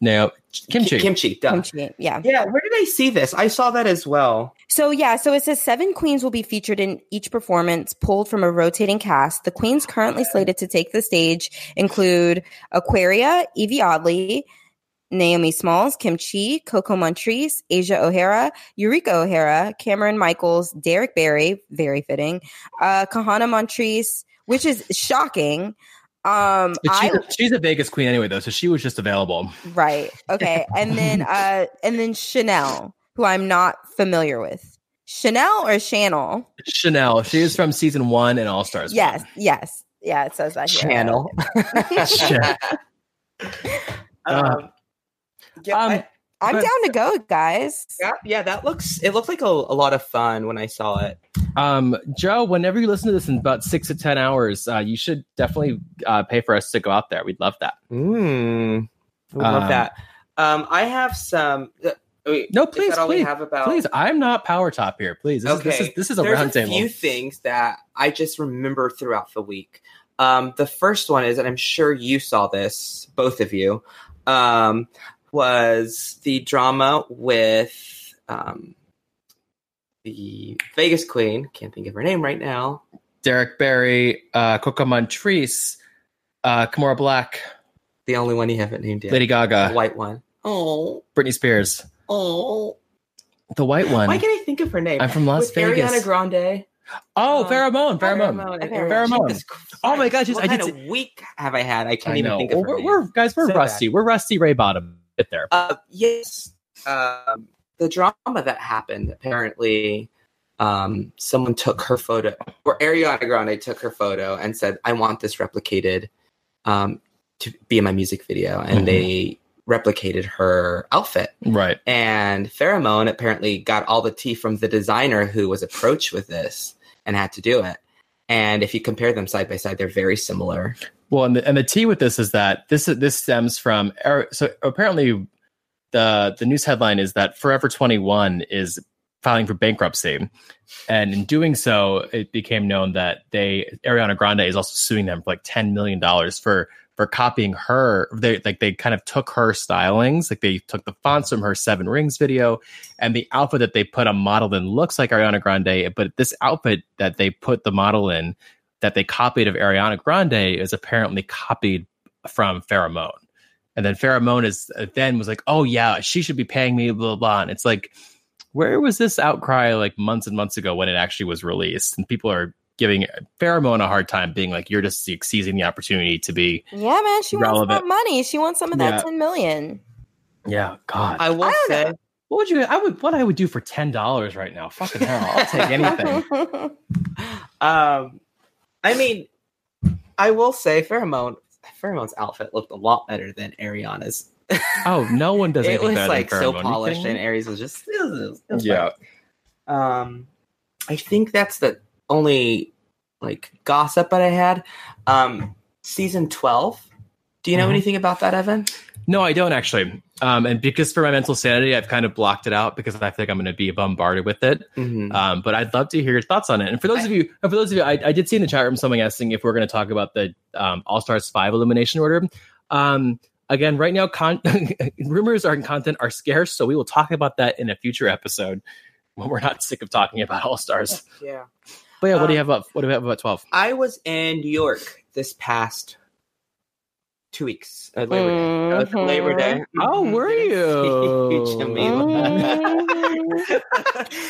No, Kim Chi. Ki- Kim Chi. Duh. Kim Chi, Yeah. Yeah, where did I see this? I saw that as well. So yeah, so it says seven queens will be featured in each performance, pulled from a rotating cast. The queens currently slated to take the stage include Aquaria, Evie Oddly, Naomi Smalls, Kim Chi, Coco Montrese, Asia O'Hara, Eureka O'Hara, Kameron Michaels, Derrick Barry, very fitting, uh, Kahanna Montrese, which is shocking. Um, But I she's, a, Vegas queen anyway, though, so she was just available. right, okay, and then uh, and then Shannel, who I'm not familiar with. Shannel or Shannel? Shannel, she is from season one and All Stars. Yes, yes, yeah. It says that here. Channel. um, yeah, Um, I- I'm But- down to go, guys. yeah, yeah, that looks. It looked like a, a lot of fun when I saw it. Um, Joe, whenever you listen to this in about six to ten hours, uh, you should definitely uh, pay for us to go out there. We'd love that. Mm, I love Um, that. Um, I have some. Uh, wait, No, please, that all we please, have about? Please, I'm not power top here. Please, this, is, this is this is a There's round a table. few things that I just remember throughout the week. Um, the first one is, and I'm sure you saw this, both of you, um, was the drama with um, the Vegas Queen. Can't think of her name right now. Derrick Barry, uh, Coco Montrese, uh, Kimora Black, The only one you haven't named yet. Lady the Gaga, white one. Oh, Britney Spears, oh. the white one. Why can't I think of her name? I'm from Las with Vegas. Ariana Grande. oh, Uh, Farrah Moan, Pheromone. Farrah Moan. Pheromone. Oh my Christ. God, she's- what I did of week have I had? I can't I even think of Well, her we're, we're guys, we're So rusty. We're rusty Ray Bottom. There. Uh, yes. Um, the drama that happened apparently, um, someone took her photo, or Ariana Grande took her photo and said, "I want this replicated um, to be in my music video," and Mhm. they replicated her outfit. Right. And Farrah Moan apparently got all the tea from the designer who was approached with this and had to do it. And if you compare them side by side, they're very similar. Well, and the, and the tea with this is that this this stems from er, so apparently the the news headline is that Forever 21 is filing for bankruptcy, and in doing so, it became known that they Ariana Grande is also suing them for like 10 million dollars for for copying her. They like they kind of took her stylings, like they took the fonts from her Seven Rings video, and the outfit that they put a model in looks like Ariana Grande, but this outfit that they put the model in that they copied of Ariana Grande is apparently copied from Farrah Moan. And then Farrah Moan is uh, then was like, oh yeah, she should be paying me, blah, blah, blah. And it's like, where was this outcry like months and months ago when it actually was released? And people are giving Farrah Moan a hard time, being like, you're just like, seizing the opportunity to be, Yeah, man. She Relevant. wants that money. She wants some of that Yeah. ten million. yeah, God. I will I don't say, what would you, I would, what I would do for $10 right now? Fucking hell. I'll take anything. um, I mean, I will say Farrah Moan, Pheromone's outfit looked a lot better than Ariana's. oh, no one does it was like than so polished, and me? Aries was just it was- it was- it was yeah. fine. Um, I think that's the only like gossip that I had. Um, season twelve. Do you know Mhm. anything about that, Evan? No, I don't actually. Um, and because for my mental sanity, I've kind of blocked it out because I think I'm going to be bombarded with it. Mm-hmm. Um, but I'd love to hear your thoughts on it. And for those of you, for those of you, I, I did see in the chat room someone asking if we're going to talk about the um, All Stars Five elimination order. Um, again, right now, con- rumors and content are scarce, so we will talk about that in a future episode when we're not sick of talking about All Stars. yeah. But yeah, what do you Um, have about what do you have about twelve? I was in New York this past two weeks. Uh, Labor Day. I was at Labor Day. Oh, Mhm. were you? Jamela.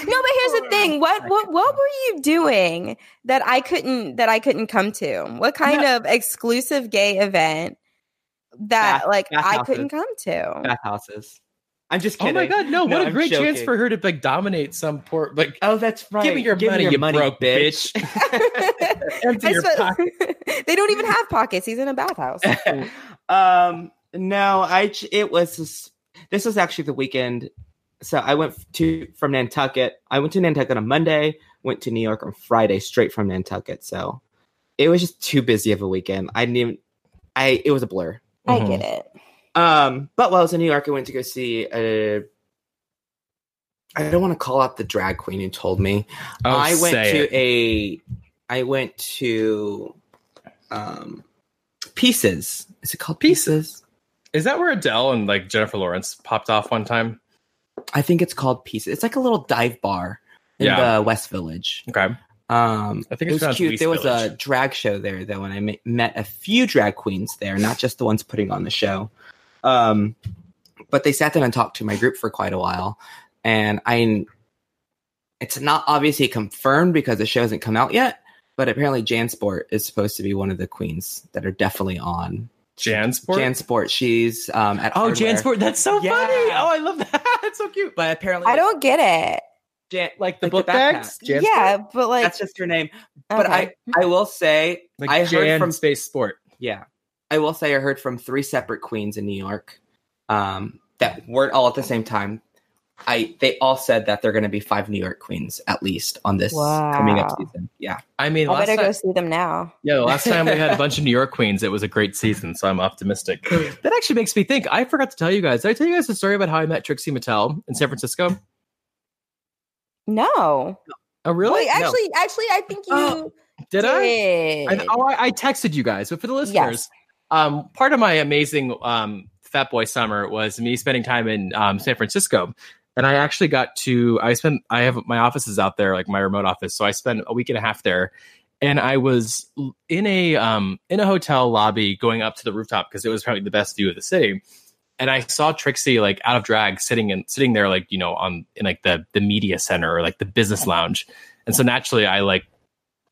No, but here's the thing. What what what were you doing that I couldn't that I couldn't come to? What kind of exclusive gay event that Bath- like I bathhouses. couldn't come to? Bathhouses. I'm just kidding. Oh my god, no! No, what a I'm great chance for her to like dominate some poor like. Oh, that's right. Give me your money, your you broke bitch. Empty your swear- they don't even have pockets. He's in a bathhouse. um, no, I. j- It was. This, this was actually the weekend. So I went to from Nantucket. I went to Nantucket on Monday. Went to New York on Friday, straight from Nantucket. So it was just too busy of a weekend. I didn't even. I. It was a blur. I Mhm. get it. Um, but while I was in New York, I went to go see a. I don't want to call out the drag queen who told me. Oh, I went to it. a. I went to, um, Pieces. Is it called Pieces? Is that where Adele and like Jennifer Lawrence popped off one time? I think it's called Pieces. It's like a little dive bar in Yeah. the West Village. Okay. Um, I think it it's was cute. West There was a drag show there though, and I met a few drag queens there, not just the ones putting on the show. Um, but they sat down and talked to my group for quite a while, and I. It's not obviously confirmed because the show hasn't come out yet, but apparently Jansport is supposed to be one of the queens that are definitely on. Jansport. Jansport, she's um at oh, Hardware. Jansport. That's so Yeah. funny. Oh, I love that. That's so cute. but apparently I don't get it. Jan- Like the Like book the bags. Jansport? Yeah, but like, that's just her name. But. I I will say Like I Jan heard from Space Sport. Yeah. I will say I heard from three separate queens in New York um, that weren't all at the same time. I they all said that they're going to be five New York queens at least on this coming up season. Yeah. I mean, I last better time, go see them now. yeah, the last time we had a bunch of New York queens, it was a great season. So I'm optimistic. That actually makes me think. I forgot to tell you guys. Did I tell you guys the story about how I met Trixie Mattel in San Francisco? No. Oh, really? Wait, No. actually, actually, I think you Oh, Did I? did. I, oh, I, I texted you guys, but for the listeners, um, part of my amazing um, Fat Boy summer was me spending time in um, San Francisco, and I actually got to. I spent. I have my offices out there, like my remote office, so I spent a week and a half there, and I was in a um, in a hotel lobby going up to the rooftop because it was probably the best view of the city. And I saw Trixie like out of drag sitting and sitting there like you know on in like the the media center or like the business lounge, and so naturally I like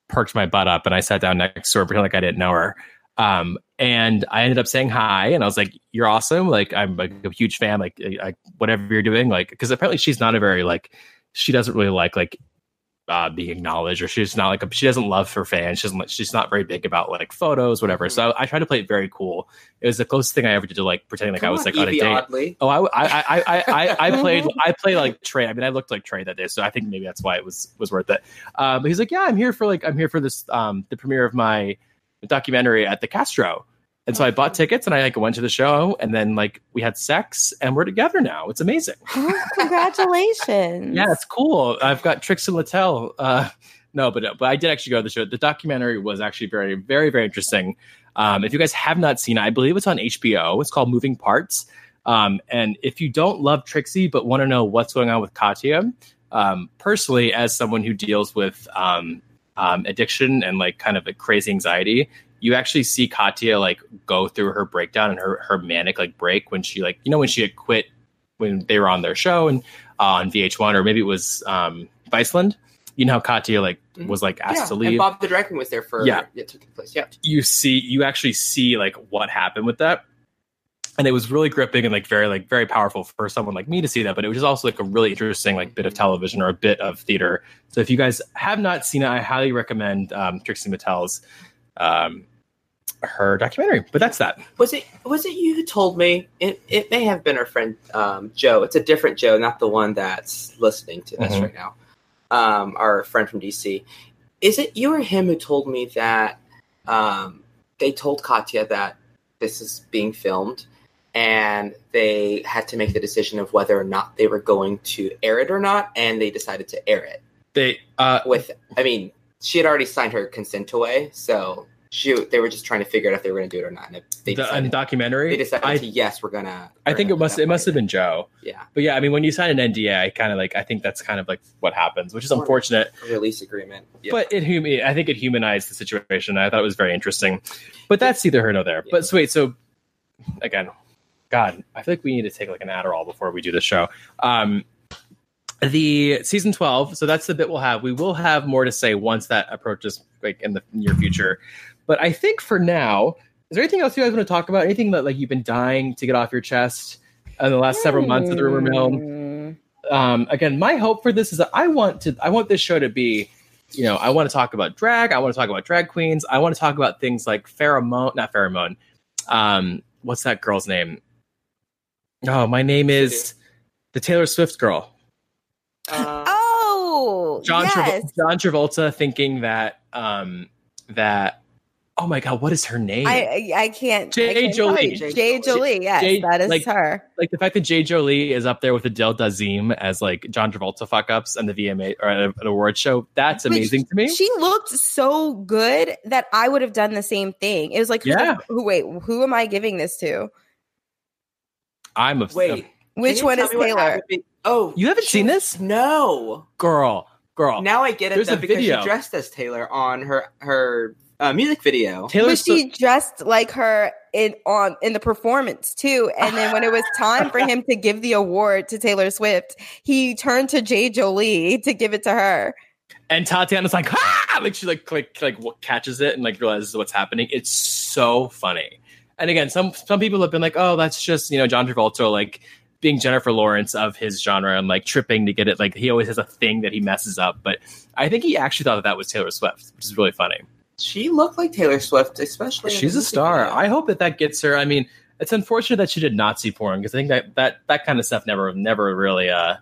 perked my butt up and I sat down next to her, pretending like I didn't know her. Um, and I ended up saying hi, and I was like, "You're awesome! Like, I'm like a huge fan. Like, I, whatever you're doing, like, because apparently she's not a very like, she doesn't really like like uh, being acknowledged, or she's not like a, she doesn't love her fans. She doesn't. She's not very big about like photos, whatever. So I, I tried to play it very cool. It was the closest thing I ever did to like pretending like I was like on a date. Oddly. Oh, I, I, I, I, I, I played, I played like Trey. I mean, I looked like Trey that day, so I think maybe that's why it was was worth it. Uh, but he's like, yeah, I'm here for like, I'm here for this, um, the premiere of my documentary at the Castro, and so I bought tickets and I like went to the show, and then like we had sex, and we're together now. It's amazing. Oh, congratulations. Yeah, it's cool. I've got Trix and Littell. Uh, no, but but I did actually go to the show. The documentary was actually very, very, very interesting. Um, if you guys have not seen it, I believe it's on HBO. It's called Moving Parts. Um, and if you don't love Trixie but want to know what's going on with Katya, um, personally, as someone who deals with um, um, addiction and like kind of a crazy anxiety, you actually see Katya like go through her breakdown and her her manic like break when she like you know when she had quit when they were on their show and uh, on VH1 or maybe it was um, Viceland. You know how Katya like Mhm. was like asked yeah. to And leave. Bob the Drag Queen was there for Yeah. it took place. Yeah. you see you actually see like what happened with that and it was really gripping and like very like very powerful for someone like me to see that but it was just also like a really interesting like bit of television or a bit of theater so if you guys have not seen it i highly recommend um, trixie mattel's um, her documentary but that's that Was it was it you who told me? It it may have been our friend um, Joe. It's a different Joe, not the one that's listening to this Mhm. right now. Um, our friend from DC. Is it you or him who told me that um, they told Katya that this is being filmed and they had to make the decision of whether or not they were going to air it or not, and they decided to air it. they uh With, I mean, she had already signed her consent away, so she they were just trying to figure out if they were going to do it or not. And if they the decided, um, documentary they decided I, to yes, we're gonna. I think it must it must have been joe yeah but yeah i mean when you sign an nda i kind of like i think that's kind of like what happens which is Sure. unfortunate release agreement. Yeah. but it I think it humanized the situation. I thought it was very interesting. But that's neither here nor there. Yeah. But so wait, so again, God, I feel like we need to take like an Adderall before we do this show. Um, the season twelve. So that's the bit we'll have. We will have more to say once that approaches like in the near future. But I think for now, is there anything else you guys want to talk about? Anything that like you've been dying to get off your chest in the last several months of the rumor mill? Um, again, my hope for this is that I want to I want this show to be, you know, I want to talk about drag, I want to talk about drag queens, I want to talk about things like Farrah Moan, not Farrah Moan. Um, what's that girl's name? Oh, my name is the Taylor Swift girl. Uh, Oh, John yes. Travolta, John Travolta thinking that um that oh my god, what is her name? I I can't. Jay I can't Jolie. you. Jade Jolie. Yes, Jay- that is like- her. like the fact that Jade Jolie is up there with Adele Dazeem as like John Travolta fuck ups and the VMA or at an award show. That's Which amazing to me. She looked so good that I would have done the same thing. It was like, who, Yeah. who wait, who am I giving this to? I'm a Wait, Which one is Taylor? Oh, You haven't she seen this? No. girl, girl. Now I get it There's though, a because video. she dressed as Taylor on her her uh, music video. Taylor But she dressed like her in on in the performance too. And then when it was time for him to give the award to Taylor Swift, he turned to Jade Jolie to give it to her. and Tatiana's like, ah! like she like like like what catches it and like realizes what's happening. It's so funny. And again, some some people have been like, oh, that's just you know John Travolta like being Jennifer Lawrence of his genre and like tripping to get it. Like he always has a thing that he messes up. But I think he actually thought that that was Taylor Swift, which is really funny. She looked like Taylor Swift, especially. She's a star. video. I hope that that gets her. I mean, it's unfortunate that she did Nazi porn because I think that that that kind of stuff never never really uh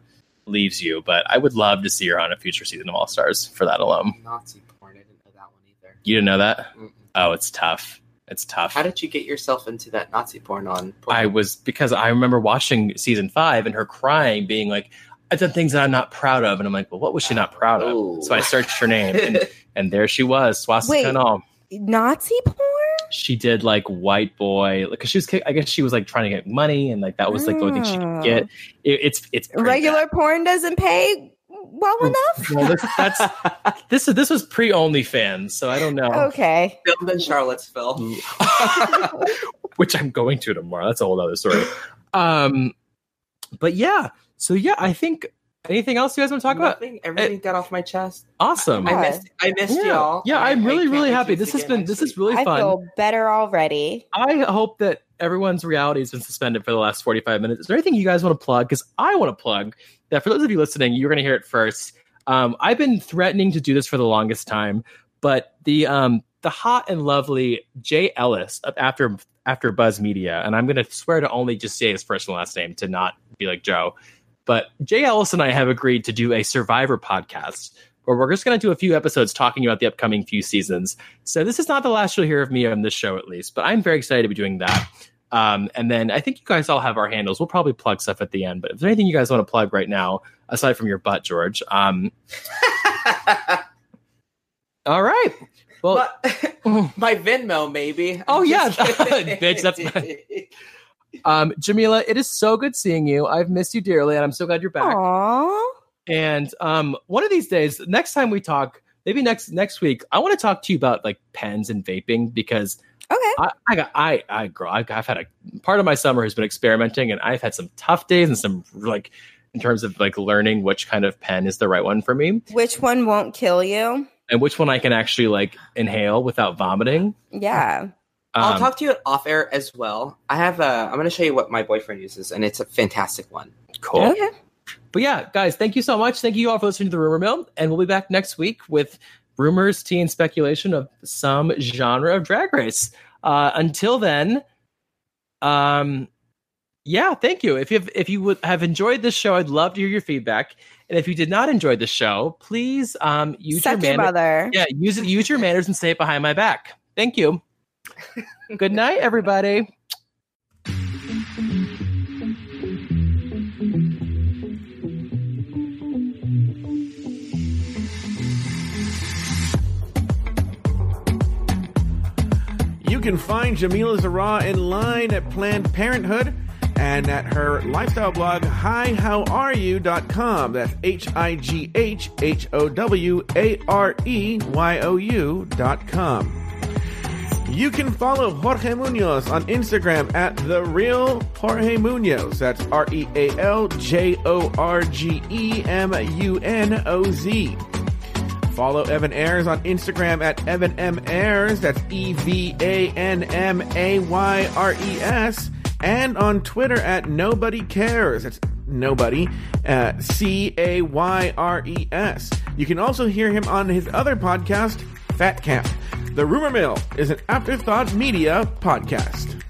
leaves you. But I would love to see her on a future season of All Stars for that alone. Nazi porn. I didn't know that one either. You didn't know that? Mm-mm. Oh, it's tough. It's tough. How did you get yourself into that Nazi porn on? Pornhub? I was because I remember watching season five and her crying, being like, "I've done things that I'm not proud of," and I'm like, "Well, what was she not proud of?" Ooh. So I searched her name, and, and there she was, swastika Wait. and all. Nazi porn? she did like white boy because she was i guess she was like trying to get money and like that was like the only thing she could get oh. it, it's it's pretty Regular porn doesn't pay well bad. enough. well this, that's this is this was pre OnlyFans, so i don't know Okay. filmed in Charlottesville. which i'm going to tomorrow that's a whole other story um but yeah so yeah i think anything else you guys want to talk about Nothing, everything got off my chest. awesome I Yeah. missed. I missed yeah, y'all. yeah I- i'm I really really happy this see has been next this is week. really I feel better already. I hope that everyone's reality has been suspended for the last 45 minutes. Is there anything you guys want to plug? Because I want to plug that for those of you listening, you're going to hear it first. Um, I've been threatening to do this for the longest time, but the um, the hot and lovely Jay Ellis of after after Buzz Media, and I'm going to swear to only just say his first and last name to not be like Joe. But Jay Ellis and I have agreed to do a Survivor podcast where we're just going to do a few episodes talking about the upcoming few seasons. So this is not the last you'll hear of me on this show, at least. But I'm very excited to be doing that. Um, and then I think you guys all have our handles. We'll probably plug stuff at the end. But if there's anything you guys want to plug right now, aside from your butt, George, um, all right. Well, But- my Venmo, maybe. Oh, I'm yeah. just kidding. Bitch, that's um, Jamela, it is so good seeing you. I've missed you dearly, and I'm so glad you're back. Aww. And um, one of these days, next time we talk, maybe next next week, I want to talk to you about like pens and vaping because Okay. I, I got I I girl I, I've had a part of my summer has been experimenting, and I've had some tough days and some like in terms of like learning which kind of pen is the right one for me Which one won't kill you? and which one I can actually like inhale without vomiting. Yeah. I'll Um, talk to you off air as well. I have a. I'm going to show you what my boyfriend uses, and it's a fantastic one. cool. Okay. But yeah, guys, thank you so much. Thank you all for listening to the Rumor Mill, and we'll be back next week with rumors, tea, and speculation of some genre of Drag Race. Uh, until then, um, yeah, thank you. If you have, if you would have enjoyed this show, I'd love to hear your feedback. And if you did not enjoy the show, please um, use Suck your your manners. Yeah, use. Use your manners and say it behind my back. Thank you. Good night, everybody. Can find Jamela Zarha in line at Planned Parenthood and at her lifestyle blog, highhowareyou.com. That's H I G H H O W A R E Y O U.com. You can follow Jorge Muñoz on Instagram at The Real Jorge Munoz. That's R E A L J O R G E M U N O Z. Follow Evan Ayres on Instagram at Evan M. Ayres. That's E V A N M A Y R E S. And on Twitter at Nobody Cares. That's Nobody. Uh, C A Y R E S. You can also hear him on his other podcast, Fat Camp. The Rumor Mill is an Afterthought Media podcast.